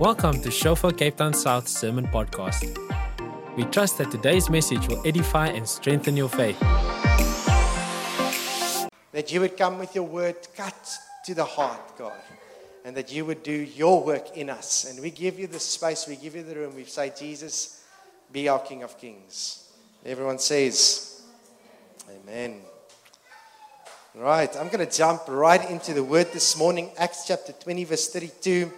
Welcome to Shofar Cape Town South Sermon Podcast. We trust that today's message will edify and strengthen your faith. That you would come with your word cut to the heart, God, and that you would do your work in us. And we give you the space, we give you the room. We say, Jesus, be our King of Kings. Everyone says, Amen. Right, I'm going to jump right into the word this morning, Acts chapter 20, verse 32.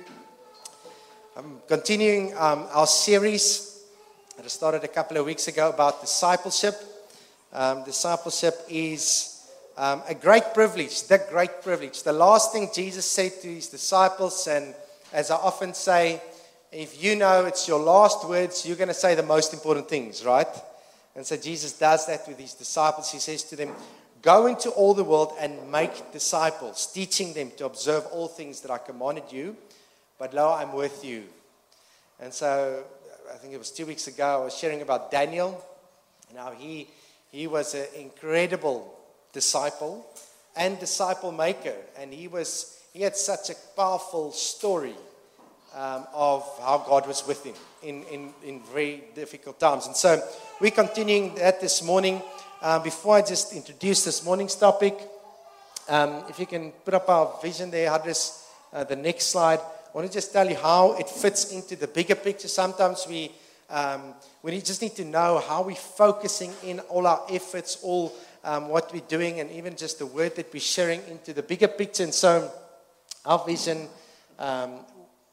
I'm continuing um, our series that I started a couple of weeks ago about discipleship. Um, discipleship is um, a great privilege, the great privilege. The last thing Jesus said to his disciples, and as I often say, if you know it's your last words, you're going to say the most important things, right? And so Jesus does that with his disciples. He says to them, Go into all the world and make disciples, teaching them to observe all things that I commanded you but lo, I'm with you. And so I think it was two weeks ago, I was sharing about Daniel and how he, he was an incredible disciple and disciple maker. And he, was, he had such a powerful story um, of how God was with him in, in, in very difficult times. And so we're continuing that this morning. Uh, before I just introduce this morning's topic, um, if you can put up our vision there, address uh, the next slide. I want to just tell you how it fits into the bigger picture. Sometimes we, um, we just need to know how we're focusing in all our efforts, all um, what we're doing, and even just the word that we're sharing into the bigger picture. And so, our vision, um,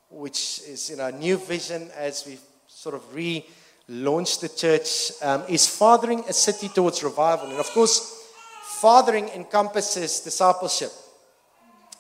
which is you know, a new vision as we sort of relaunched the church, um, is fathering a city towards revival. And of course, fathering encompasses discipleship.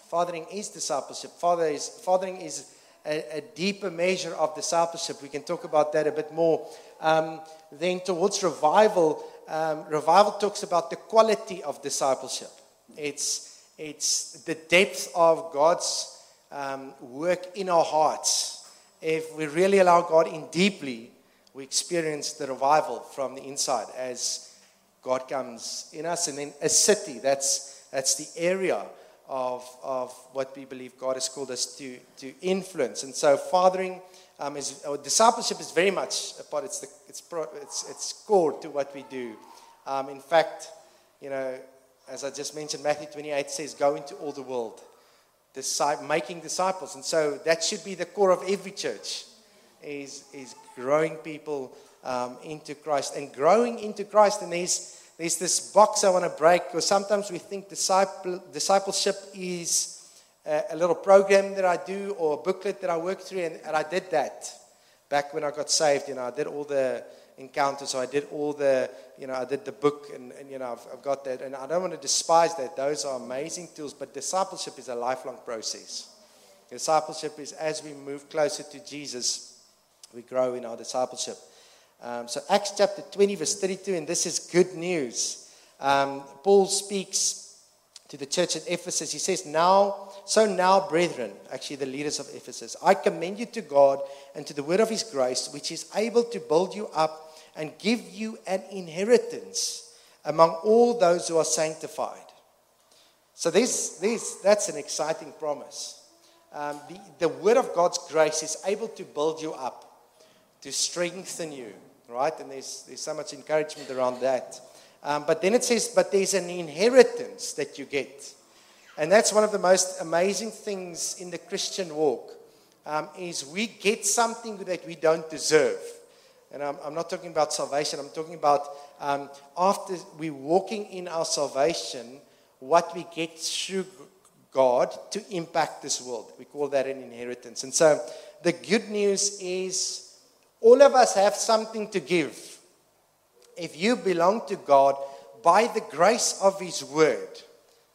Fathering is discipleship. Father is, fathering is a, a, deeper measure of discipleship. We can talk about that a bit more. Um, then, towards revival, um, revival talks about the quality of discipleship. It's, it's the depth of God's um, work in our hearts. If we really allow God in deeply, we experience the revival from the inside as God comes in us. And then a city, that's, that's the area of, of what we believe God has called us to, to influence. And so, fathering um, is, or discipleship is very much a part, it's, the, it's, pro, it's, it's core to what we do. Um, in fact, you know, as I just mentioned, Matthew 28 says, Go into all the world, making disciples. And so, that should be the core of every church, is, is growing people um, into Christ. And growing into Christ, and there's there's this box I want to break because sometimes we think disciple, discipleship is a, a, little program that I do or a booklet that I work through, and, and I did that back when I got saved. You know, I did all the encounters, so I did all the, you know, I did the book, and, and you know, I've, I've got that. And I don't want to despise that. Those are amazing tools, but discipleship is a lifelong process. Discipleship is as we move closer to Jesus, we grow in our discipleship. Um, so, Acts chapter 20, verse 32, and this is good news. Um, Paul speaks to the church at Ephesus. He says, Now, so now, brethren, actually the leaders of Ephesus, I commend you to God and to the word of his grace, which is able to build you up and give you an inheritance among all those who are sanctified. So, there's, there's, that's an exciting promise. Um, the, the word of God's grace is able to build you up, to strengthen you right? And there's, there's so much encouragement around that. Um, but then it says, but there's an inheritance that you get. And that's one of the most amazing things in the Christian walk um, is we get something that we don't deserve. And I'm, I'm not talking about salvation. I'm talking about um, after we're walking in our salvation, what we get through God to impact this world. We call that an inheritance. And so the good news is all of us have something to give. If you belong to God by the grace of His Word,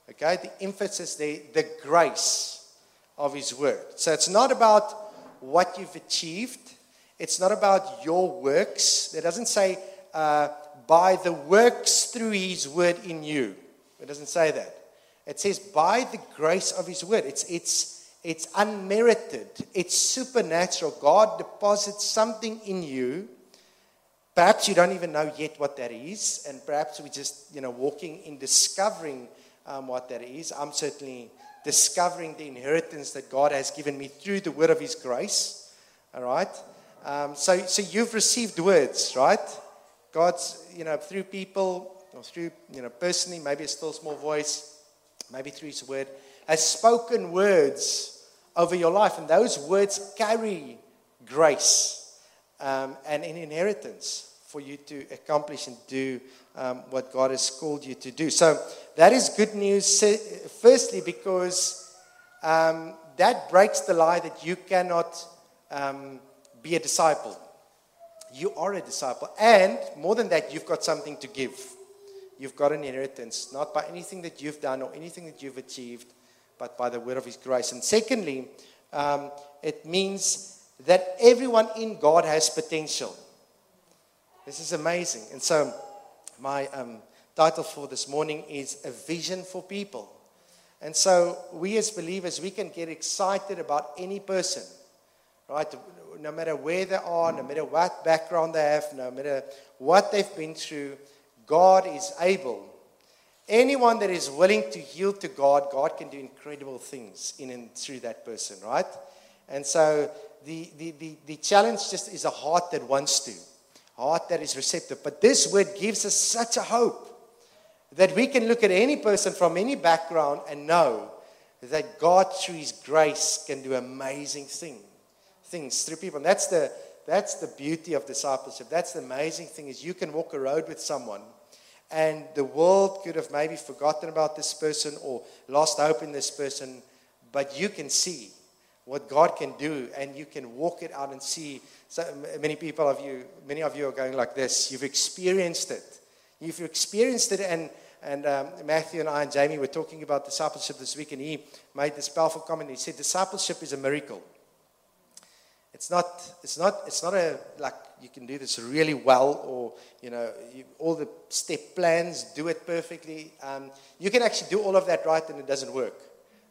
okay, the emphasis there, the grace of His Word. So it's not about what you've achieved, it's not about your works. It doesn't say uh, by the works through His Word in you. It doesn't say that. It says by the grace of His Word. It's, it's, it's unmerited, it's supernatural. God deposits something in you. Perhaps you don't even know yet what that is, and perhaps we're just, you know, walking in discovering um, what that is. I'm certainly discovering the inheritance that God has given me through the word of His grace. All right? Um, so, so you've received words, right? God's, you know, through people or through, you know, personally, maybe a still small voice, maybe through His word, has spoken words over your life. And those words carry grace um, and an inheritance for you to accomplish and do um, what God has called you to do. So that is good news, firstly, because um, that breaks the lie that you cannot um, be a disciple. You are a disciple. And more than that, you've got something to give. You've got an inheritance, not by anything that you've done or anything that you've achieved, but by the word of His grace. And secondly, um, it means that everyone in God has potential. This is amazing. And so, my um, title for this morning is A Vision for People. And so, we as believers, we can get excited about any person, right? No matter where they are, no matter what background they have, no matter what they've been through, God is able. Anyone that is willing to yield to God, God can do incredible things in and through that person, right? And so the, the, the, the challenge just is a heart that wants to, heart that is receptive. But this word gives us such a hope that we can look at any person from any background and know that God, through His grace, can do amazing thing, things through people. And that's the, that's the beauty of discipleship. That's the amazing thing is you can walk a road with someone and the world could have maybe forgotten about this person or lost hope in this person, but you can see what God can do, and you can walk it out and see. So many people of you, many of you are going like this. You've experienced it. You've experienced it, and and um, Matthew and I and Jamie were talking about discipleship this week, and he made this powerful comment. He said, "Discipleship is a miracle. It's not. It's not. It's not a like you can do this really well, or you know, you, all the step plans, do it perfectly. Um, you can actually do all of that right, and it doesn't work,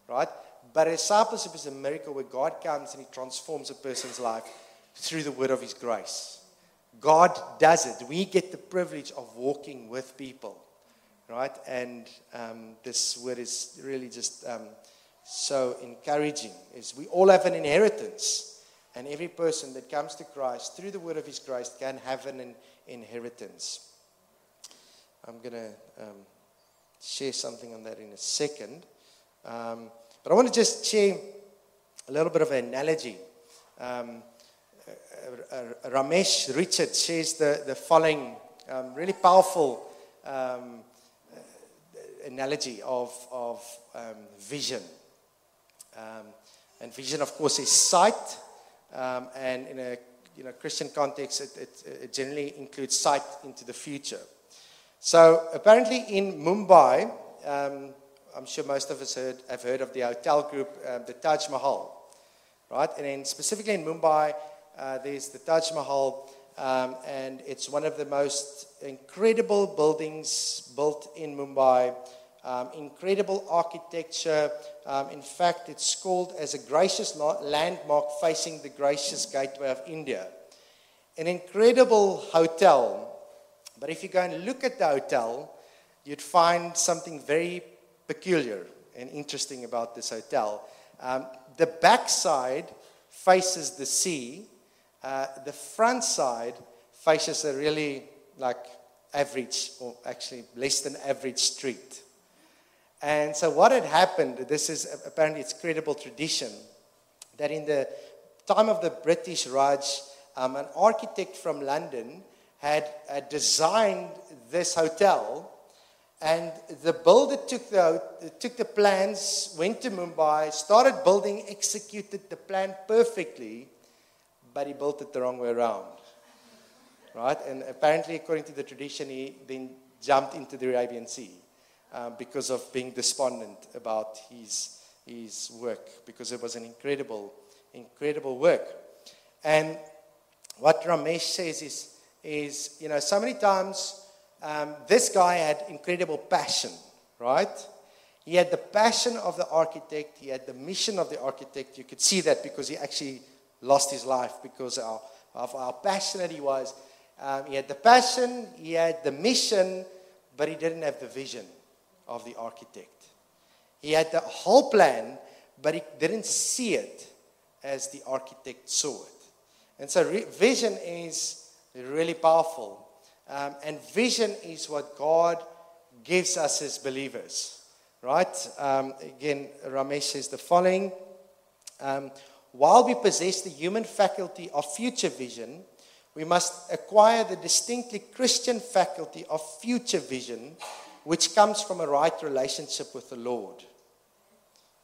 right? But discipleship is a miracle where God comes and He transforms a person's life through the word of His grace. God does it. We get the privilege of walking with people, right? And um, this word is really just um, so encouraging. Is we all have an inheritance, and every person that comes to Christ through the word of His grace can have an inheritance. I'm going to um, share something on that in a second. Um, but I want to just share a little bit of an analogy. Um, uh, uh, Ramesh Richard shares the, the following um, really powerful um, uh, analogy of, of um, vision. And vision, of course, is sight. Um, and in a you know, Christian context, it, it, it generally includes sight into the future. So apparently in Mumbai, um, I'm sure most of us heard, have heard of the hotel group, uh, the Taj Mahal, right? And then specifically in Mumbai, uh, there's the Taj Mahal, um, and it's one of the most incredible buildings built in Mumbai. Um, incredible architecture. Um, in fact, it's called as a gracious landmark facing the gracious gateway of India. An incredible hotel. But if you go and look at the hotel, you'd find something very peculiar and interesting about this hotel. Um, the back side faces the sea. Uh, the front side faces a really like average or actually less than average street. And so what had happened, this is apparently it's credible tradition, that in the time of the British Raj, um, an architect from London had uh, designed this hotel and the builder took the, took the plans, went to Mumbai, started building, executed the plan perfectly, but he built it the wrong way around. Right? And apparently, according to the tradition, he then jumped into the Arabian Sea uh, because of being despondent about his, his work, because it was an incredible, incredible work. And what Ramesh says is, is you know, so many times um, this guy had incredible passion, right? He had the passion of the architect, he had the mission of the architect. You could see that because he actually lost his life because of, of how passionate he was. Um, he had the passion, he had the mission, but he didn't have the vision of the architect. He had the whole plan, but he didn't see it as the architect saw it. And so re- vision is really powerful. Um, and vision is what God gives us as believers, right? Um, again, Ramesh says the following um, While we possess the human faculty of future vision, we must acquire the distinctly Christian faculty of future vision, which comes from a right relationship with the Lord.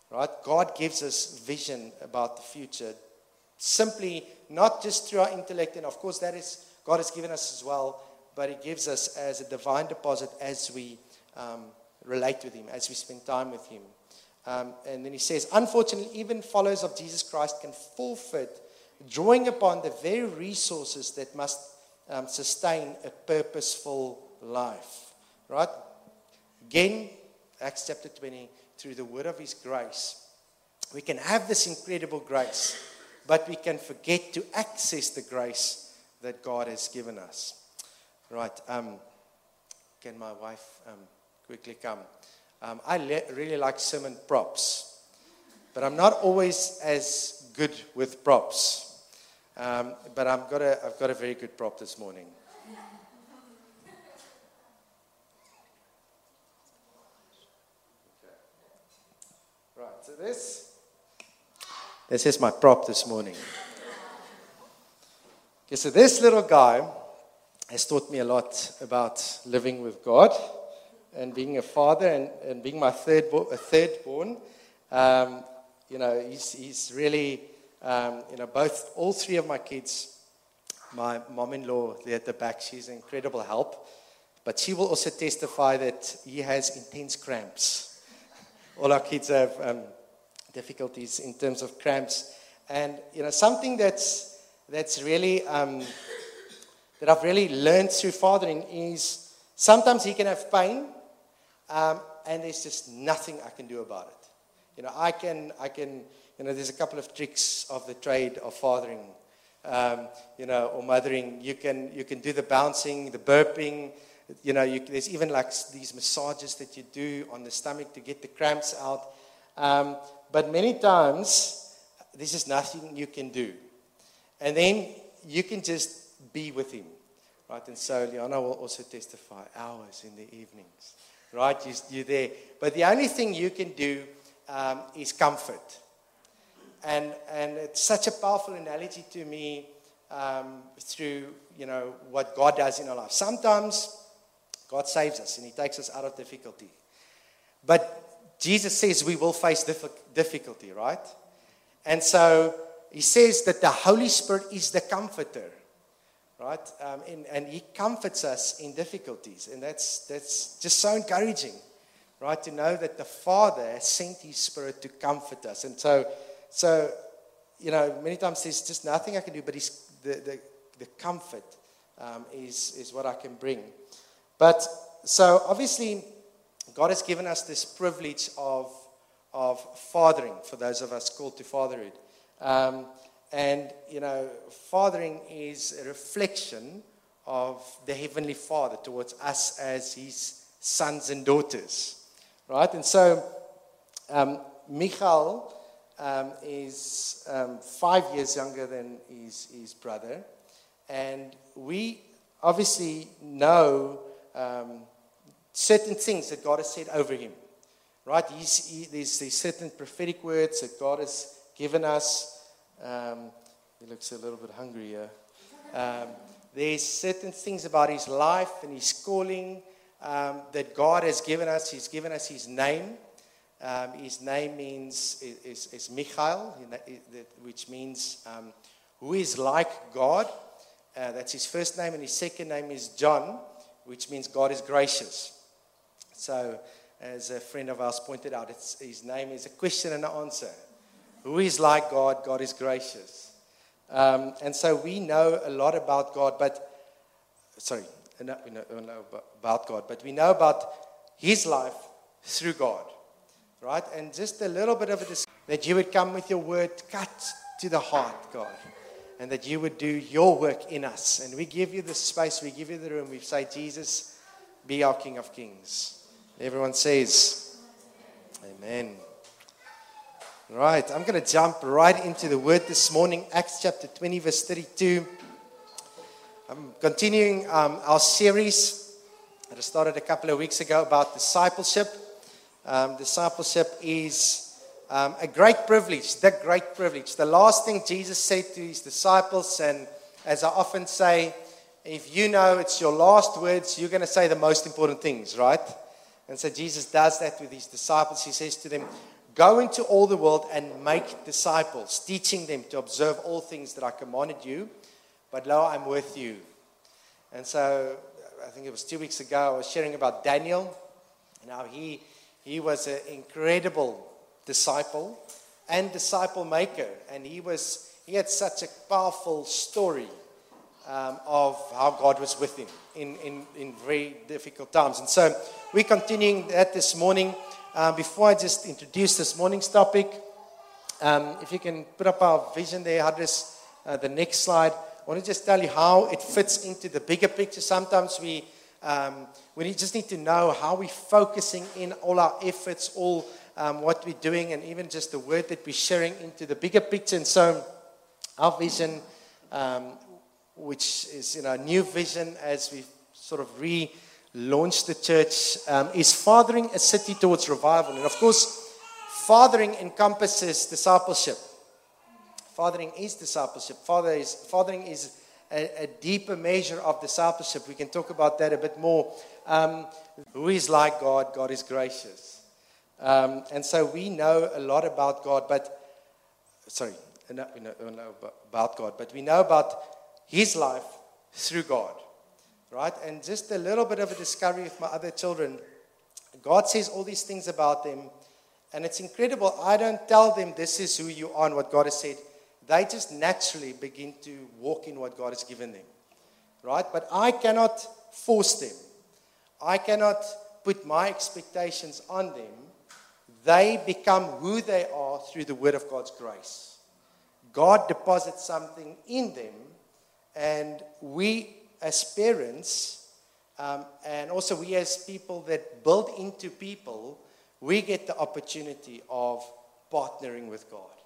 Right? God gives us vision about the future, simply not just through our intellect, and of course, that is God has given us as well, but He gives us as a divine deposit as we um, relate with Him, as we spend time with Him. Um, and then He says, unfortunately, even followers of Jesus Christ can forfeit drawing upon the very resources that must um, sustain a purposeful life. Right? Again, Acts chapter 20, through the word of His grace, we can have this incredible grace, but we can forget to access the grace that God has given us. Right. Um, can my wife um, quickly come? Um, I le- really like sermon props, but I'm not always as good with props. Um, but I've got, a, I've got a very good prop this morning. Right, so this, this is my prop this morning. Okay, so this little guy has taught me a lot about living with God and being a father and, and being my third, bo- a third born. Um, you know, he's, he's really um, you know, both, all three of my kids, my mom-in-law there at the back, she's an incredible help. But she will also testify that he has intense cramps. All our kids have um, difficulties in terms of cramps. And, you know, something that's, that's really, um, that I've really learned through fathering is sometimes he can have pain, um, and there's just nothing I can do about it. You know, I can, I can, you know, there's a couple of tricks of the trade of fathering, um, you know, or mothering. You can, you can do the bouncing, the burping. You know, you, there's even like these massages that you do on the stomach to get the cramps out. Um, but many times, this is nothing you can do. And then you can just be with him. Right? And so Liana will also testify hours in the evenings. Right? You, you're there. But the only thing you can do um, is comfort. And, and it's such a powerful analogy to me um, through, you know, what God does in our life. Sometimes God saves us and he takes us out of difficulty. But Jesus says we will face difficulty, right? And so he says that the Holy Spirit is the comforter, right? Um, and, and he comforts us in difficulties. And that's, that's just so encouraging, right? To know that the Father sent his Spirit to comfort us. And so so, you know, many times there's just nothing I can do, but the, the, the comfort um, is, is what I can bring. But so obviously, God has given us this privilege of, of fathering for those of us called to fatherhood. Um, and, you know, fathering is a reflection of the Heavenly Father towards us as His sons and daughters. Right? And so, um, Michal um, is um, five years younger than his, his brother. And we obviously know um, certain things that God has said over him. Right? He, there's, there's certain prophetic words that God has given us. Um, he looks a little bit hungry here. Um, there's certain things about his life and his calling um, that God has given us. He's given us his name. Um, his name means is, is Michael, which means um, who is like God. Uh, that's his first name, and his second name is John, which means God is gracious. So, as a friend of ours pointed out, his name is a question and an answer. Who is like God? God is gracious. Um, and so we know a lot about God, but sorry, we know, we know about God, but we know about his life through God right? And just a little bit of a that you would come with your word cut to the heart, God, and that you would do your work in us. And we give you the space, we give you the room. We say, Jesus, be our King of Kings. Everyone says, Amen. Right, I'm going to jump right into the word this morning, Acts chapter 20, verse 32. I'm continuing um, our series that I started a couple of weeks ago about discipleship. Um, discipleship is um, a great privilege, the great privilege. The last thing Jesus said to his disciples, and as I often say, if you know it's your last words, you're going to say the most important things, right? And so Jesus does that with his disciples. He says to them, Go into all the world and make disciples, teaching them to observe all things that I commanded you. But lo, I'm with you. And so I think it was two weeks ago, I was sharing about Daniel. Now, he, he was an incredible disciple and disciple maker. And he, was, he had such a powerful story um, of how God was with him in, in, in very difficult times. And so we're continuing that this morning. Um, before I just introduce this morning's topic, um, if you can put up our vision there, Hadris, uh, the next slide. I want to just tell you how it fits into the bigger picture. Sometimes we, um, we just need to know how we're focusing in all our efforts, all um, what we're doing, and even just the word that we're sharing into the bigger picture. And so, our vision, um, which is know, a new vision as we sort of re launched the church um, is fathering a city towards revival. And of course, fathering encompasses discipleship. Fathering is discipleship. Father is, fathering is a, a, deeper measure of discipleship. We can talk about that a bit more. Um, who is like God? God is gracious. Um, and so we know a lot about God, but, sorry, we know, we know about God, but we know about His life through God right? And just a little bit of a discovery with my other children. God says all these things about them, and it's incredible. I don't tell them this is who you are and what God has said. They just naturally begin to walk in what God has given them, right? But I cannot force them. I cannot put my expectations on them. They become who they are through the word of God's grace. God deposits something in them, and we as parents, um, and also we as people that build into people, we get the opportunity of partnering with God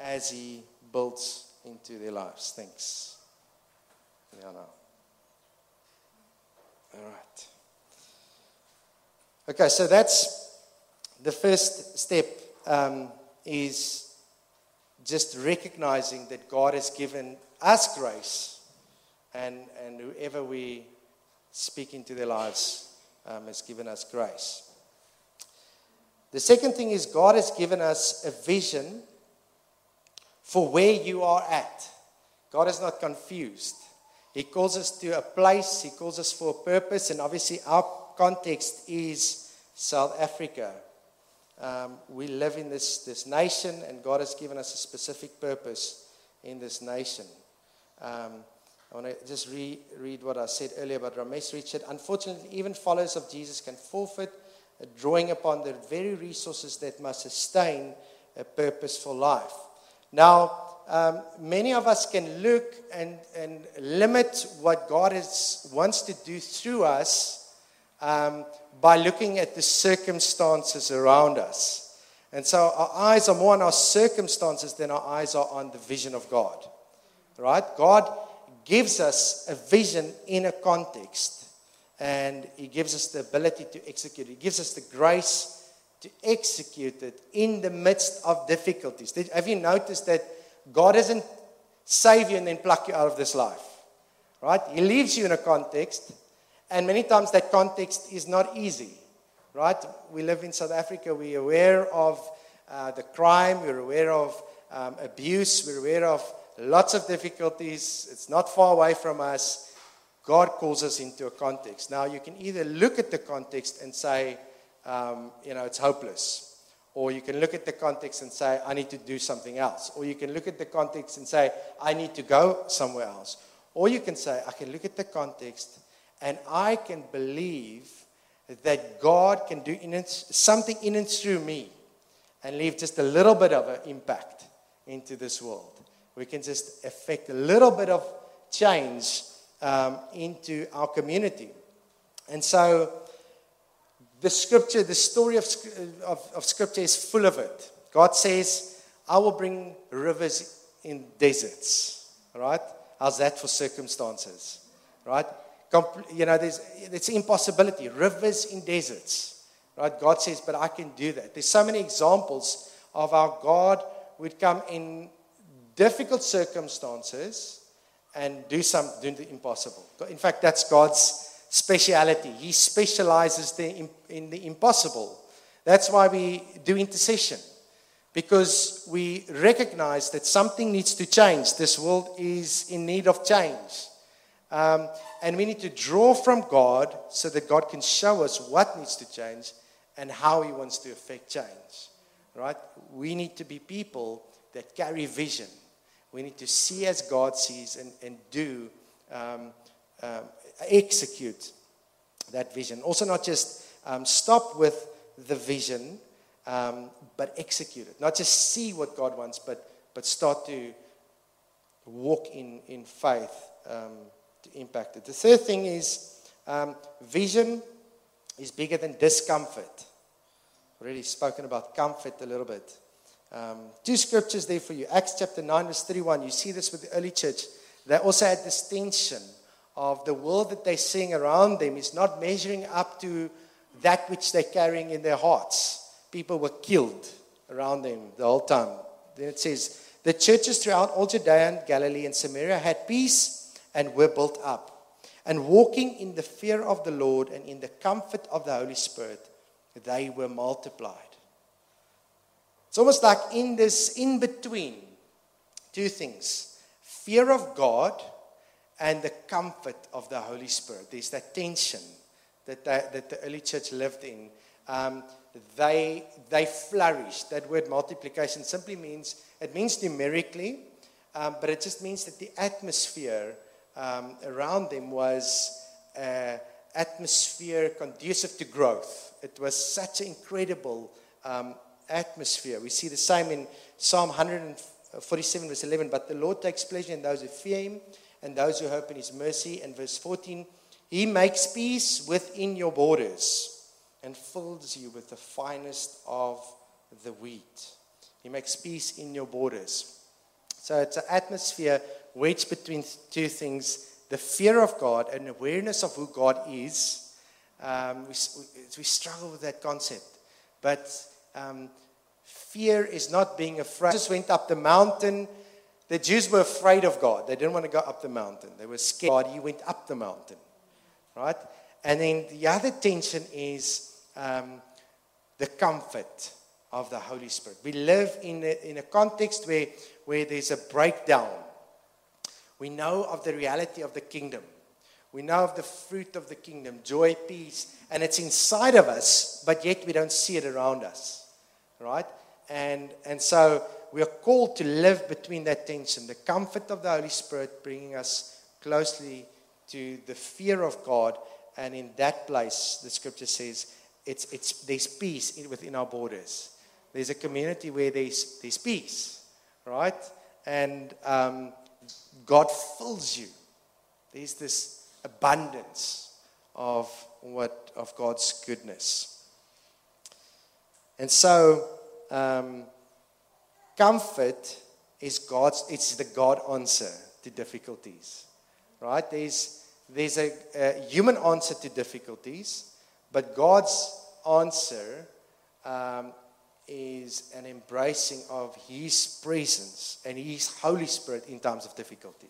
as He builds into their lives. Thanks. Yeah, no. All right. Okay, so that's the first step um, is just recognizing that God has given us grace and, and whoever we speak into their lives um, has given us grace. The second thing is God has given us a vision for where you are at. God is not confused. He calls us to a place, He calls us for a purpose, and obviously our context is South Africa. Um, we live in this, this nation, and God has given us a specific purpose in this nation. Um, I want to just re- read what I said earlier about Ramesh Richard. Unfortunately, even followers of Jesus can forfeit drawing upon the very resources that must sustain a purposeful life. Now, um, many of us can look and, and limit what God is, wants to do through us um, by looking at the circumstances around us. And so our eyes are more on our circumstances than our eyes are on the vision of God. Right? God gives us a vision in a context and He gives us the ability to execute. He gives us the grace to execute it in the midst of difficulties. Have you noticed that God doesn't save you and then pluck you out of this life? Right? He leaves you in a context, and many times that context is not easy. Right? We live in South Africa, we're aware of uh, the crime, we're aware of um, abuse, we're aware of lots of difficulties. It's not far away from us. God calls us into a context. Now, you can either look at the context and say, um, you know, it's hopeless. Or you can look at the context and say, I need to do something else. Or you can look at the context and say, I need to go somewhere else. Or you can say, I can look at the context and I can believe that God can do in it, something in and through me and leave just a little bit of an impact into this world we can just affect a little bit of change um, into our community. And so the scripture, the story of, of, of, scripture is full of it. God says, I will bring rivers in deserts. Right? How's that for circumstances? Right? You know, there's, it's impossibility. Rivers in deserts. Right? God says, but I can do that. There's so many examples of how God would come in difficult circumstances and do some do the impossible. In fact, that's God's speciality. He specializes in, in the impossible. That's why we do intercession. Because we recognize that something needs to change. This world is in need of change. Um, and we need to draw from God so that God can show us what needs to change and how He wants to affect change. Right? We need to be people that carry vision. We need to see as God sees and, and do, um, um, execute that vision. Also, not just um, stop with the vision, um, but execute it. Not just see what God wants, but, but start to walk in, in faith um, to impact it. The third thing is um, vision is bigger than discomfort. Already spoken about comfort a little bit. Um, two scriptures there for you. Acts chapter 9, verse 31. You see this with the early church. They also had this tension of the world that they're seeing around them is not measuring up to that which they're carrying in their hearts. People were killed around them the whole time. Then it says, The churches throughout all Judea and Galilee and Samaria had peace and were built up. And walking in the fear of the Lord and in the comfort of the Holy Spirit, they were multiplied. It's almost like in this in between two things fear of God and the comfort of the Holy Spirit. There's that tension that the, that the early church lived in. Um, they, they flourished. That word multiplication simply means, it means numerically, um, but it just means that the atmosphere um, around them was uh, atmosphere conducive to growth. It was such an incredible um, atmosphere. We see the same in Psalm 147, verse 11. But the Lord takes pleasure in those who fear him and those who hope in his mercy. And verse 14, he makes peace within your borders and fills you with the finest of the wheat. He makes peace in your borders. So it's an atmosphere wedged between two things the fear of God and awareness of who God is. Um, we, we struggle with that concept. But um, fear is not being afraid. Jesus went up the mountain. The Jews were afraid of God. They didn't want to go up the mountain. They were scared. He went up the mountain. Right? And then the other tension is um, the comfort of the Holy Spirit. We live in a, in a context where, where there's a breakdown. We know of the reality of the kingdom. We know of the fruit of the kingdom joy, peace, and it's inside of us, but yet we don't see it around us right? And, and so we are called to live between that tension the comfort of the Holy Spirit bringing us closely to the fear of God. And in that place, the scripture says, it's, it's, there's peace in, within our borders. There's a community where there's, there's peace, right? And um, God fills you. There's this abundance of what of God's goodness. And so, um, comfort is God's, it's the God answer to difficulties, right? There's, there's a, a human answer to difficulties, but God's answer um, is an embracing of His presence and His Holy Spirit in times of difficulty,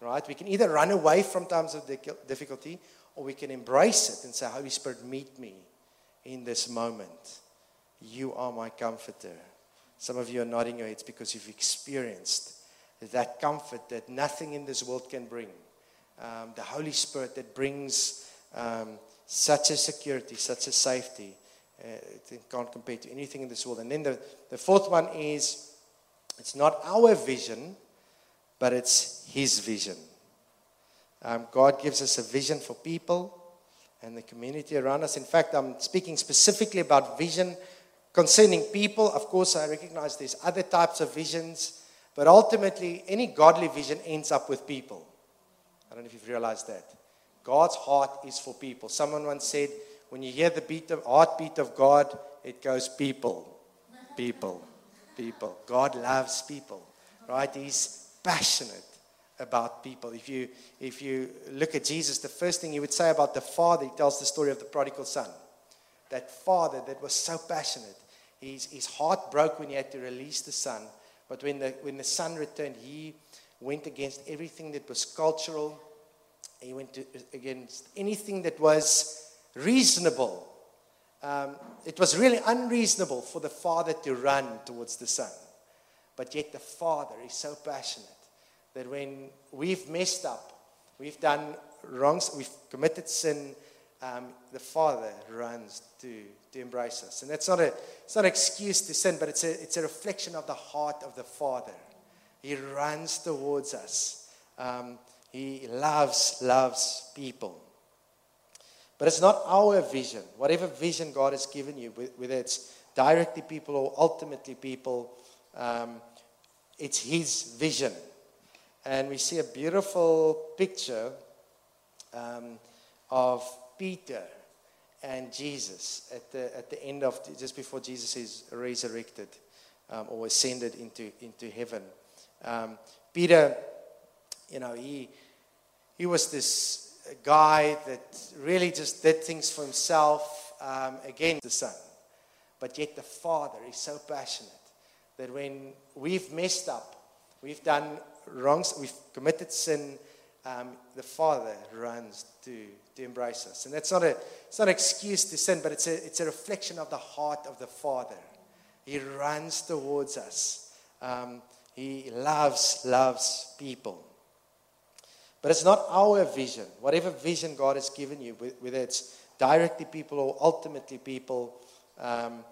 right? We can either run away from times of difficulty or we can embrace it and say, Holy Spirit, meet me in this moment. You are my comforter. Some of you are nodding your heads because you've experienced that comfort that nothing in this world can bring. Um, the Holy Spirit that brings um, such a security, such a safety. Uh, it can't compare to anything in this world. And then the, the fourth one is it's not our vision, but it's His vision. Um, God gives us a vision for people and the community around us. In fact, I'm speaking specifically about vision Concerning people, of course, I recognize there's other types of visions, but ultimately, any godly vision ends up with people. I don't know if you've realized that. God's heart is for people. Someone once said, when you hear the beat of, heartbeat of God, it goes people, people, people. God loves people, right? He's passionate about people. If you, if you look at Jesus, the first thing he would say about the Father, he tells the story of the prodigal son. That father that was so passionate. His, his heart broke when he had to release the son. But when the, when the son returned, he went against everything that was cultural. He went to, against anything that was reasonable. Um, it was really unreasonable for the father to run towards the son. But yet the father is so passionate that when we've messed up, we've done wrongs, we've committed sin, um, the Father runs to, to embrace us. And that's not, a, it's not an excuse to sin, but it's a, it's a reflection of the heart of the Father. He runs towards us. Um, he loves, loves people. But it's not our vision. Whatever vision God has given you, whether it's directly people or ultimately people, um, it's His vision and we see a beautiful picture um, of Peter and Jesus at the, at the end of, just before Jesus is resurrected um, or ascended into, into heaven. Um, Peter, you know, he, he was this guy that really just did things for himself, um, against the Son. But yet the Father is so passionate that when we've messed up, we've done wrongs, we've committed sin, um, the Father runs to, to embrace us. And that's not, a, it's not an excuse to sin, but it's a, it's a reflection of the heart of the Father. He runs towards us. Um, he loves, loves people. But it's not our vision. Whatever vision God has given you, whether it's directly people or ultimately people, um,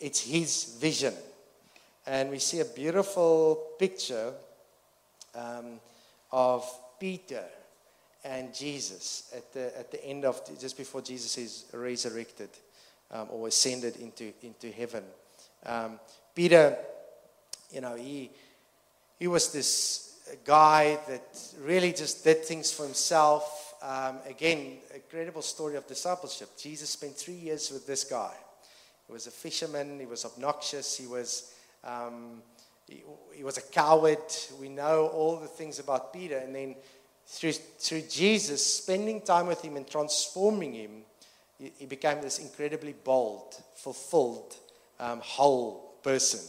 it's His vision. And we see a beautiful picture um, of Peter and Jesus at the, at the end of, just before Jesus is resurrected um, or ascended into, into heaven. Um, Peter, you know, he, he was this guy that really just did things for himself. Um, again, a credible story of discipleship. Jesus spent three years with this guy. He was a fisherman, he was obnoxious, he was. Um, he, he was a coward. We know all the things about Peter. And then through, through Jesus, spending time with him and transforming him, he, he became this incredibly bold, fulfilled, um, whole person.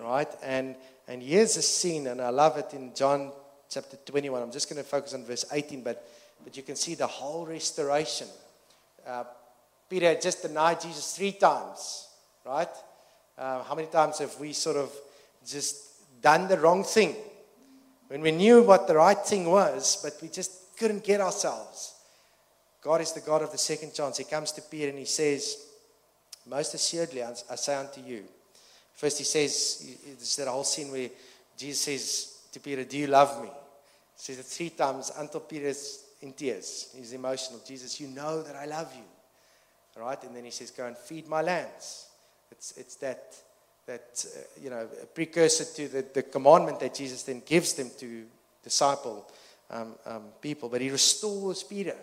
Right? And, and here's a scene, and I love it in John chapter 21. I'm just going to focus on verse 18, but, but you can see the whole restoration. Uh, Peter had just denied Jesus three times, right? Uh, how many times have we sort of just done the wrong thing. When we knew what the right thing was, but we just couldn't get ourselves. God is the God of the second chance. He comes to Peter and he says, Most assuredly, I say unto you. First, he says, This is that whole scene where Jesus says to Peter, Do you love me? He says it three times until Peter is in tears. He's emotional. Jesus, you know that I love you. Right? And then he says, Go and feed my lambs. It's, it's that that, uh, you know, a precursor to the, the commandment that Jesus then gives them to disciple um, um, people. But he restores Peter.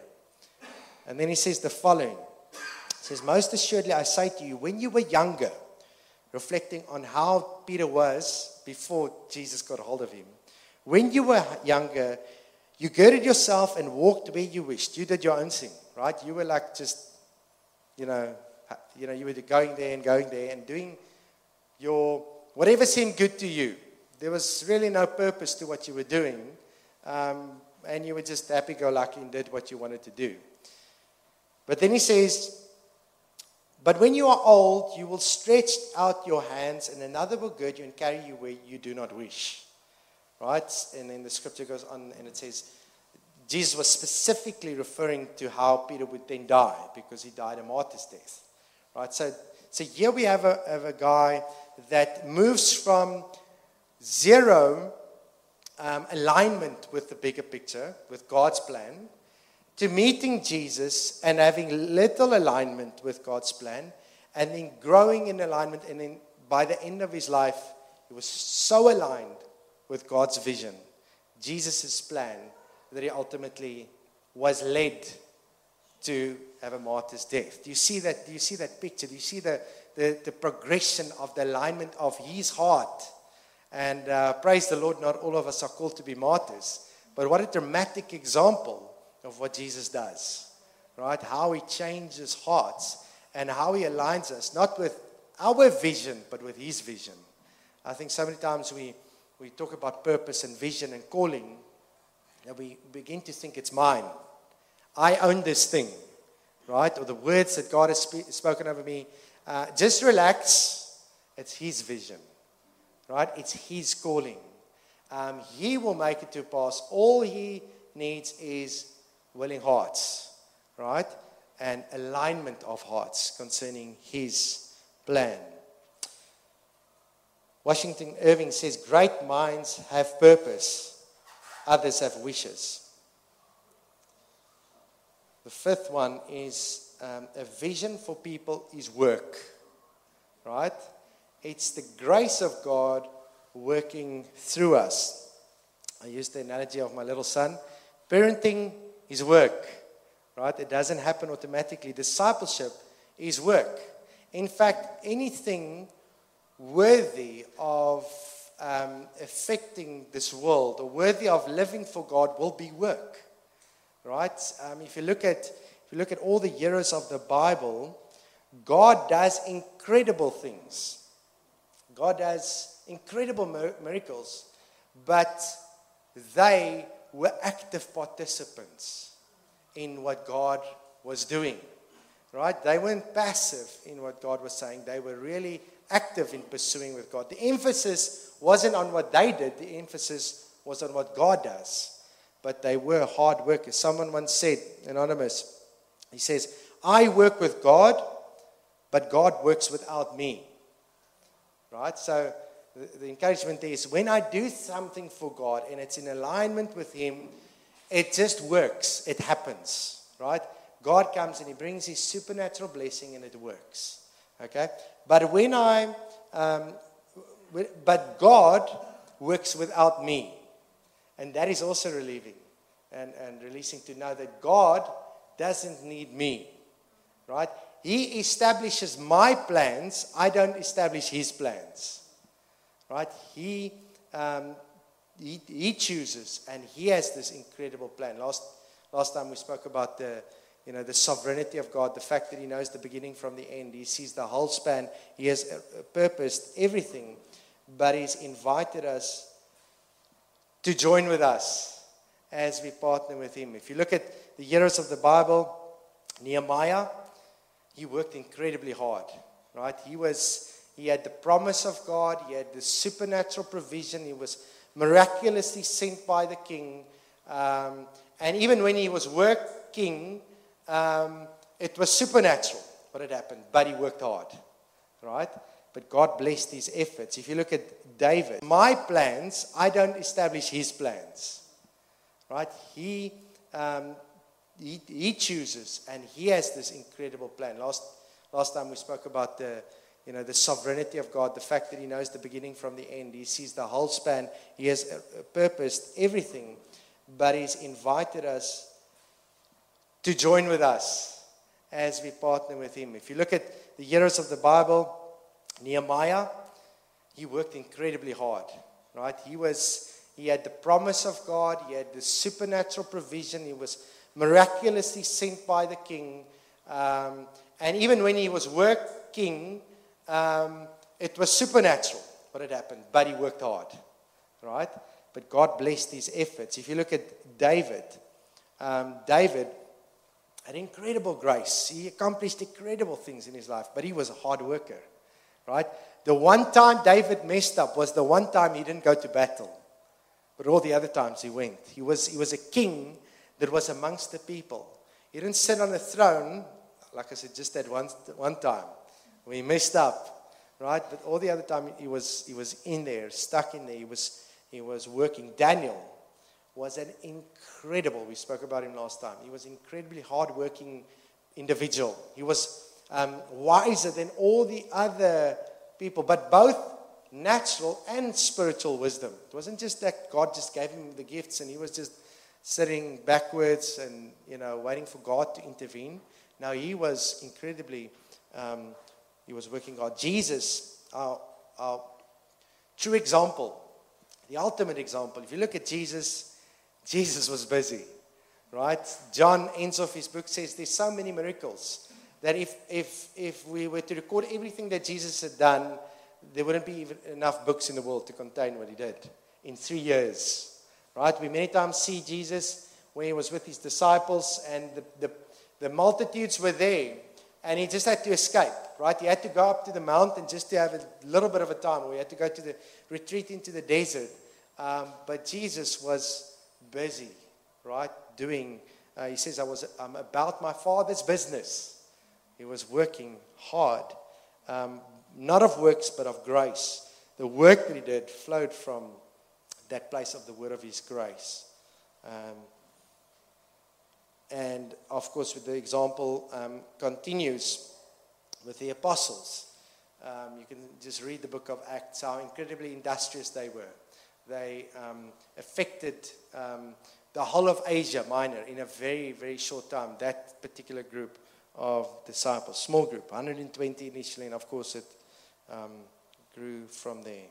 And then he says the following He says, Most assuredly, I say to you, when you were younger, reflecting on how Peter was before Jesus got hold of him, when you were younger, you girded yourself and walked where you wished. You did your own thing, right? You were like just, you know, you know, you were going there and going there and doing your whatever seemed good to you. There was really no purpose to what you were doing, um, and you were just happy-go-lucky and did what you wanted to do. But then he says, "But when you are old, you will stretch out your hands, and another will gird you and carry you where you do not wish." Right? And then the scripture goes on, and it says. Jesus was specifically referring to how Peter would then die because he died a martyr's death. Right? So, so here we have a, have a guy that moves from zero um, alignment with the bigger picture, with God's plan, to meeting Jesus and having little alignment with God's plan, and then growing in alignment. And then by the end of his life, he was so aligned with God's vision, Jesus' plan, that he ultimately was led to have a martyr's death. Do you see that? Do you see that picture? Do you see the, the, the progression of the alignment of his heart. And uh, praise the Lord, not all of us are called to be martyrs. But what a dramatic example of what Jesus does, right? How he changes hearts and how he aligns us, not with our vision, but with his vision. I think so many times we, we talk about purpose and vision and calling, and we begin to think it's mine. I own this thing, right? Or the words that God has spe- spoken over me. Uh, just relax. It's His vision, right? It's His calling. Um, he will make it to pass. All He needs is willing hearts, right? And alignment of hearts concerning His plan. Washington Irving says, Great minds have purpose, others have wishes. The fifth one is um, a vision for people is work, right? It's the grace of God working through us. I use the analogy of my little son. Parenting is work, right? It doesn't happen automatically. Discipleship is work. In fact, anything worthy of um, affecting this world or worthy of living for God will be work. Right? Um, if you look at if you look at all the heroes of the Bible, God does incredible things. God does incredible miracles, but they were active participants in what God was doing. Right? They weren't passive in what God was saying. They were really active in pursuing with God. The emphasis wasn't on what they did, the emphasis was on what God does. But they were hard workers. Someone once said, Anonymous, he says, I work with God, but God works without me. Right? So the, encouragement is when I do something for God and it's in alignment with Him, it just works. It happens. Right? God comes and He brings His supernatural blessing and it works. Okay? But when I, um, but God works without me. And that is also relieving and, and releasing to know that God doesn't need me. Right? He establishes my plans. I don't establish his plans. Right? He, um, he, he chooses and he has this incredible plan. Last, last time we spoke about the, you know, the sovereignty of God, the fact that He knows the beginning from the end. He sees the whole span. He has uh, purposed everything, but He's invited us to join with us as we partner with Him. If you look at the heroes of the Bible, Nehemiah, he worked incredibly hard, right? He was, he had the promise of God, he had the supernatural provision, he was miraculously sent by the king. Um, and even when he was working, um, it was supernatural what had happened, but he worked hard, right? But God blessed his efforts. If you look at David, my plans, I don't establish his plans, right? He, um, he, he chooses and he has this incredible plan. Last, last time we spoke about the, you know, the sovereignty of God, the fact that he knows the beginning from the end. He sees the whole span. He has uh, purposed everything, but he's invited us to join with us as we partner with him. If you look at the heroes of the Bible, Nehemiah, he worked incredibly hard, right? He was he had the promise of God, he had the supernatural provision, he was miraculously sent by the king. Um, and even when he was working, um, it was supernatural what had happened, but he worked hard, right? But God blessed his efforts. If you look at David, um, David had incredible grace. He accomplished incredible things in his life, but he was a hard worker, right? The one time David messed up was the one time he didn't go to battle. But all the other times he went. He was, he was a king that was amongst the people. He didn't sit on a throne, like I said, just that one, one time he messed up, right? But all the other time he was, he was in there, stuck in there. He was, he was working. Daniel, was an incredible, we spoke about him last time. He was an incredibly hardworking individual. He was um, wiser than all the other people, but both natural and spiritual wisdom. It wasn't just that God just gave him the gifts and he was just sitting backwards and, you know, waiting for God to intervene. Now, he was incredibly, um, he was working hard. Jesus, our, our true example, the ultimate example. If you look at Jesus, Jesus was busy, right? John ends off his book says there's so many miracles that if if if we were to record everything that Jesus had done, there wouldn't be even enough books in the world to contain what he did in three years, right? We many times see Jesus when he was with his disciples and the, the, the multitudes were there and he just had to escape, right? He had to go up to the mountain just to have a little bit of a time, or he had to go to the retreat into the desert. Um, but Jesus was busy, right? Doing, uh, he says, I was I'm about my Father's business. He was working hard, um, not of works, but of grace. The work that he did flowed from that place of the word of his grace. Um, and of course, with the example um, continues with the apostles. Um, you can just read the book of Acts, how incredibly industrious they were. They um, affected um, the whole of Asia Minor in a very, very short time. That particular group of disciples, small group, 120 initially, and of course it um, grew from there.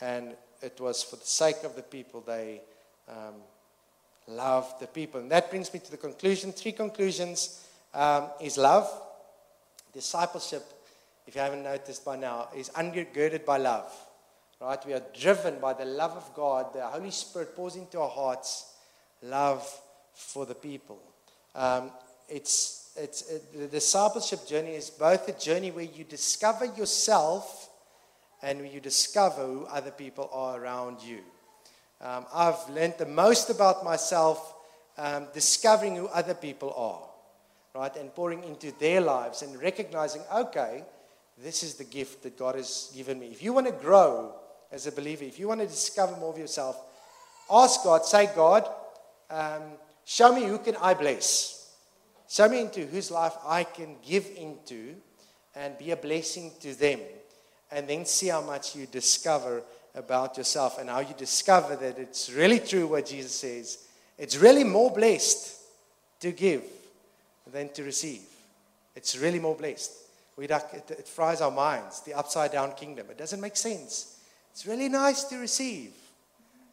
And it was for the sake of the people they um, love the people. And that brings me to the conclusion. Three conclusions um, is love. Discipleship, if you haven't noticed by now, is undergirded by love. Right? We are driven by the love of God. The Holy Spirit pours into our hearts love for the people. Um, it's, it's, it, the discipleship journey is both a journey where you discover yourself and where you discover who other people are around you. Um, I've learned the most about myself um, discovering who other people are, right? And pouring into their lives and recognizing, okay, this is the gift that God has given me. If you want to grow as a believer, if you want to discover more of yourself, ask God, say, God, um, show me who can I bless. Show me into whose life I can give into and be a blessing to them. And then see how much you discover about yourself and how you discover that it's really true what Jesus says. It's really more blessed to give than to receive. It's really more blessed. We, it, it fries our minds, the upside down kingdom. It doesn't make sense. It's really nice to receive,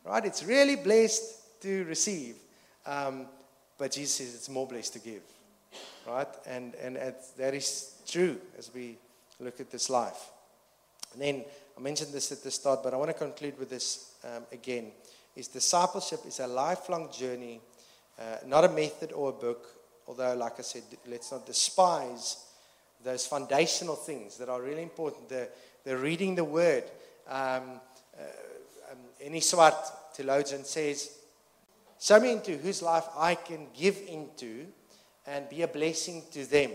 right? It's really blessed to receive. Um, but Jesus says it's more blessed to give, right? And, and that is true as we look at this life. And then I mentioned this at the start, but I want to conclude with this um, again. Is discipleship is a lifelong journey, uh, not a method or a book. Although, like I said, let's not despise those foundational things that are really important. The, the reading the word. Um, uh, um, any swart theologian says, Show me into whose life I can give into and be a blessing to them,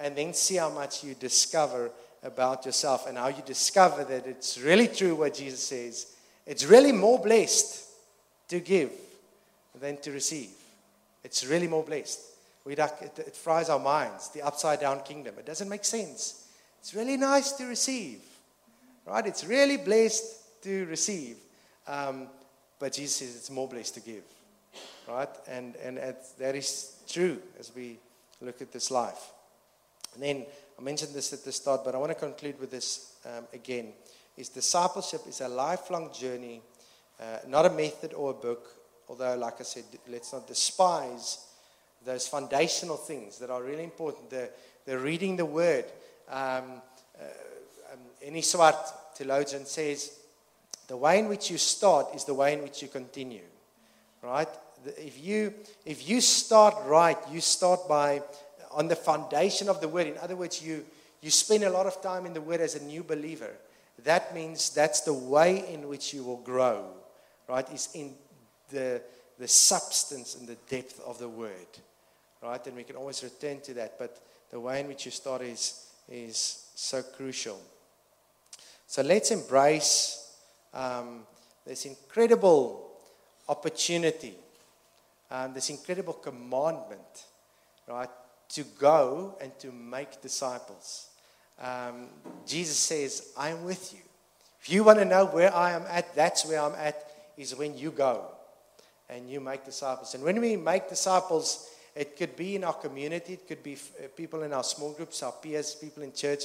and then see how much you discover about yourself and how you discover that it's really true what Jesus says. It's really more blessed to give than to receive. It's really more blessed. We, it, fries our minds, the upside down kingdom. It doesn't make sense. It's really nice to receive, right? It's really blessed to receive. Um, but Jesus says it's more blessed to give, right? And, and that is true as we look at this life. And then I mentioned this at the start, but I want to conclude with this um, again. Is discipleship is a lifelong journey, uh, not a method or a book. Although, like I said, let's not despise those foundational things that are really important. The, the reading the word. Um, uh, um, any swart theologian says the way in which you start is the way in which you continue. Right? If you if you start right, you start by on the foundation of the word. In other words, you, you spend a lot of time in the word as a new believer. That means that's the way in which you will grow, right? Is in the, the substance and the depth of the word, right? And we can always return to that. But the way in which you start is, is so crucial. So let's embrace um, this incredible opportunity, um, this incredible commandment, right? To go and to make disciples. Um, Jesus says, I'm with you. If you want to know where I am at, that's where I'm at, is when you go and you make disciples. And when we make disciples, It could be in our community, it could be uh, people in our small groups, our peers, people in church,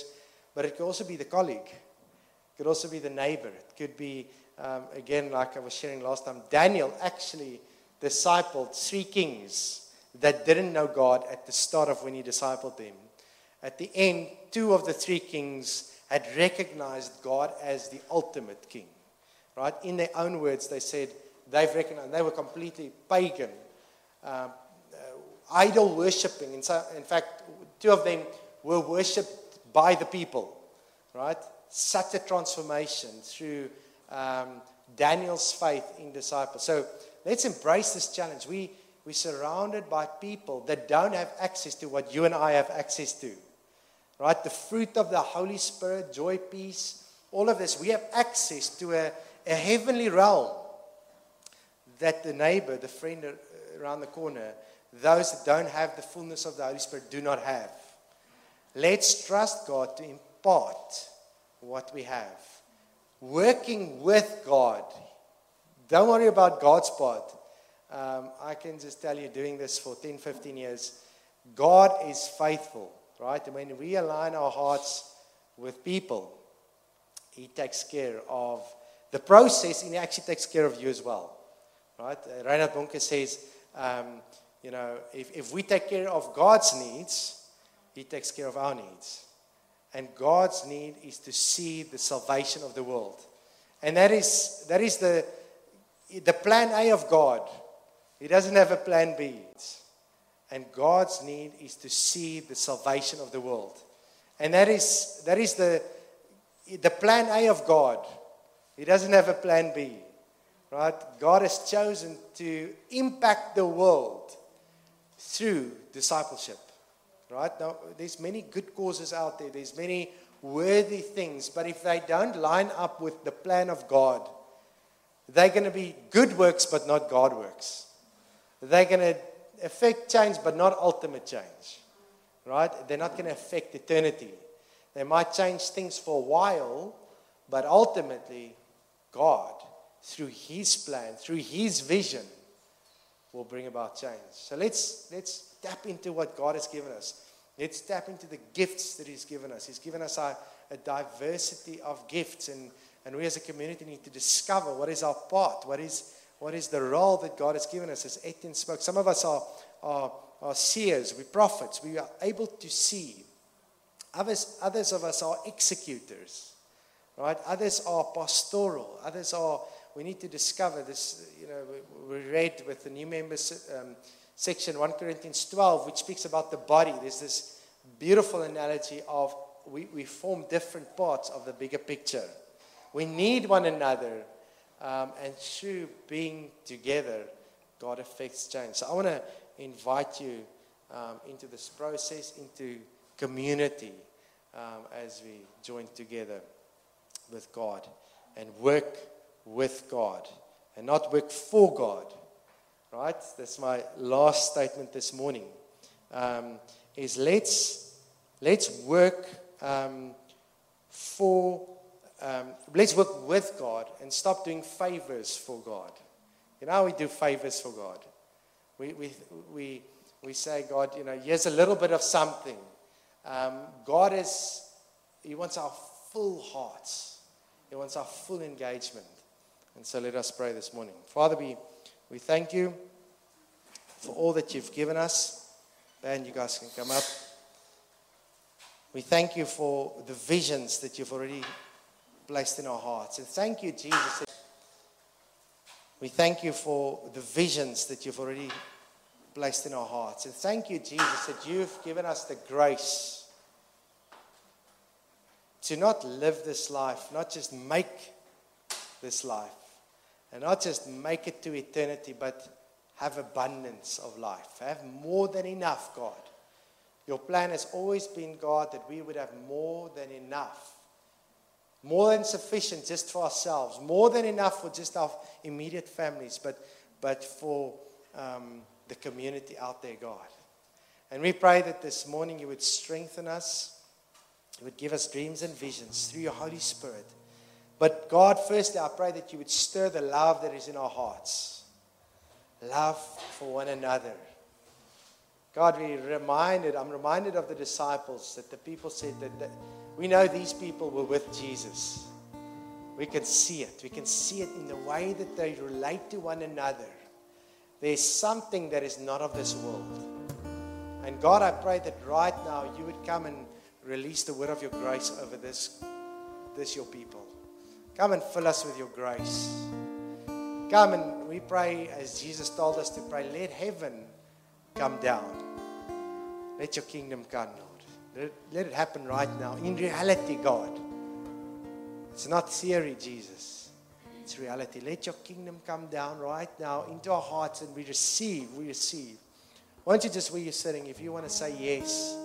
but it could also be the colleague. It could also be the neighbor. It could be, um, again, like I was sharing last time, Daniel actually discipled three kings that didn't know God at the start of when he discipled them. At the end, two of the three kings had recognized God as the ultimate king. Right? In their own words, they said they've recognized they were completely pagan, um, uh, idol worshipping. In, so, in fact, two of them were worshipped by the people. Right? Such a transformation through um, Daniel's faith in disciples. So let's embrace this challenge. We we're surrounded by people that don't have access to what you and I have access to. Right? The fruit of the Holy Spirit, joy, peace, all of this, we have access to a, a heavenly realm that the neighbor, the friend around the corner, those that don't have the fullness of the Holy Spirit do not have. Let's trust God to impart what we have. Working with God. Don't worry about God's part. Um, I can just tell you, doing this for 10, 15 years, God is faithful, right? And when we align our hearts with people, He takes care of the process and He actually takes care of you as well, right? Uh, Reinhard Bonnke says, um, you know, if, if we take care of God's needs, He takes care of our needs. And God's need is to see the salvation of the world. And that is, that is the, the plan A of God. He doesn't have a plan B. And God's need is to see the salvation of the world. And that is, that is the, the plan A of God. He doesn't have a plan B. Right? God has chosen to impact the world through discipleship. Right? Now, there's many good causes out there. There's many worthy things. But if they don't line up with the plan of God, they're going to be good works, but not God works. They're going to affect change, but not ultimate change. Right? They're not going to affect eternity. They might change things for a while, but ultimately, God, through His plan, through His vision, will bring about change. So let's, let's tap into what God has given us. Let's tap into the gifts that He's given us. He's given us a, a diversity of gifts, and, and we as a community need to discover what is our part, what is, what is the role that God has given us. As Etienne spoke, some of us are, are, are seers, we're prophets, we are able to see. Others, others of us are executors, right? Others are pastoral. Others are, we need to discover this. You know, we, we read with the new members um, section 1 Corinthians 12, which speaks about the body. There's this beautiful analogy of we, we form different parts of the bigger picture. We need one another um, and through being together, God affects change. So I want to invite you um, into this process, into community, um, as we join together with God and work with God and not work for God. Right? That's my last statement this morning. Um, is let's let's work um, for um, let's work with God and stop doing favors for God. You know, we do favors for God. We, we, we, we say, God, you know, here's a little bit of something. Um, God is, He wants our full hearts, He wants our full engagement. And so let us pray this morning. Father, we, we thank you for all that you've given us. And you guys can come up. We thank you for the visions that you've already placed in our hearts. And thank you, Jesus. We thank you for the visions that you've already placed in our hearts. And thank you, Jesus, that you've given us the grace to not live this life, not just make this life, and not just make it to eternity, but have abundance of life, have more than enough, God. Your plan has always been, God, that we would have more than enough more than sufficient just for ourselves, more than enough for just our immediate families, but, but for um, the community out there, God. And we pray that this morning you would strengthen us, you would give us dreams and visions through your Holy Spirit. But God, firstly, I pray that you would stir the love that is in our hearts love for one another, God, we reminded, I'm reminded of the disciples that the people said that, that we know these people were with Jesus. We can see it. We can see it in the way that they relate to one another. There's something that is not of this world. And God, I pray that right now you would come and release the word of your grace over this, this your people. Come and fill us with your grace. Come and we pray as Jesus told us to pray, let heaven come down. Let your kingdom come, let it happen right now. In reality, God. It's not theory, Jesus. It's reality. Let your kingdom come down right now into our hearts and we receive, we receive. Why don't you just, where you're sitting, if you want to say yes,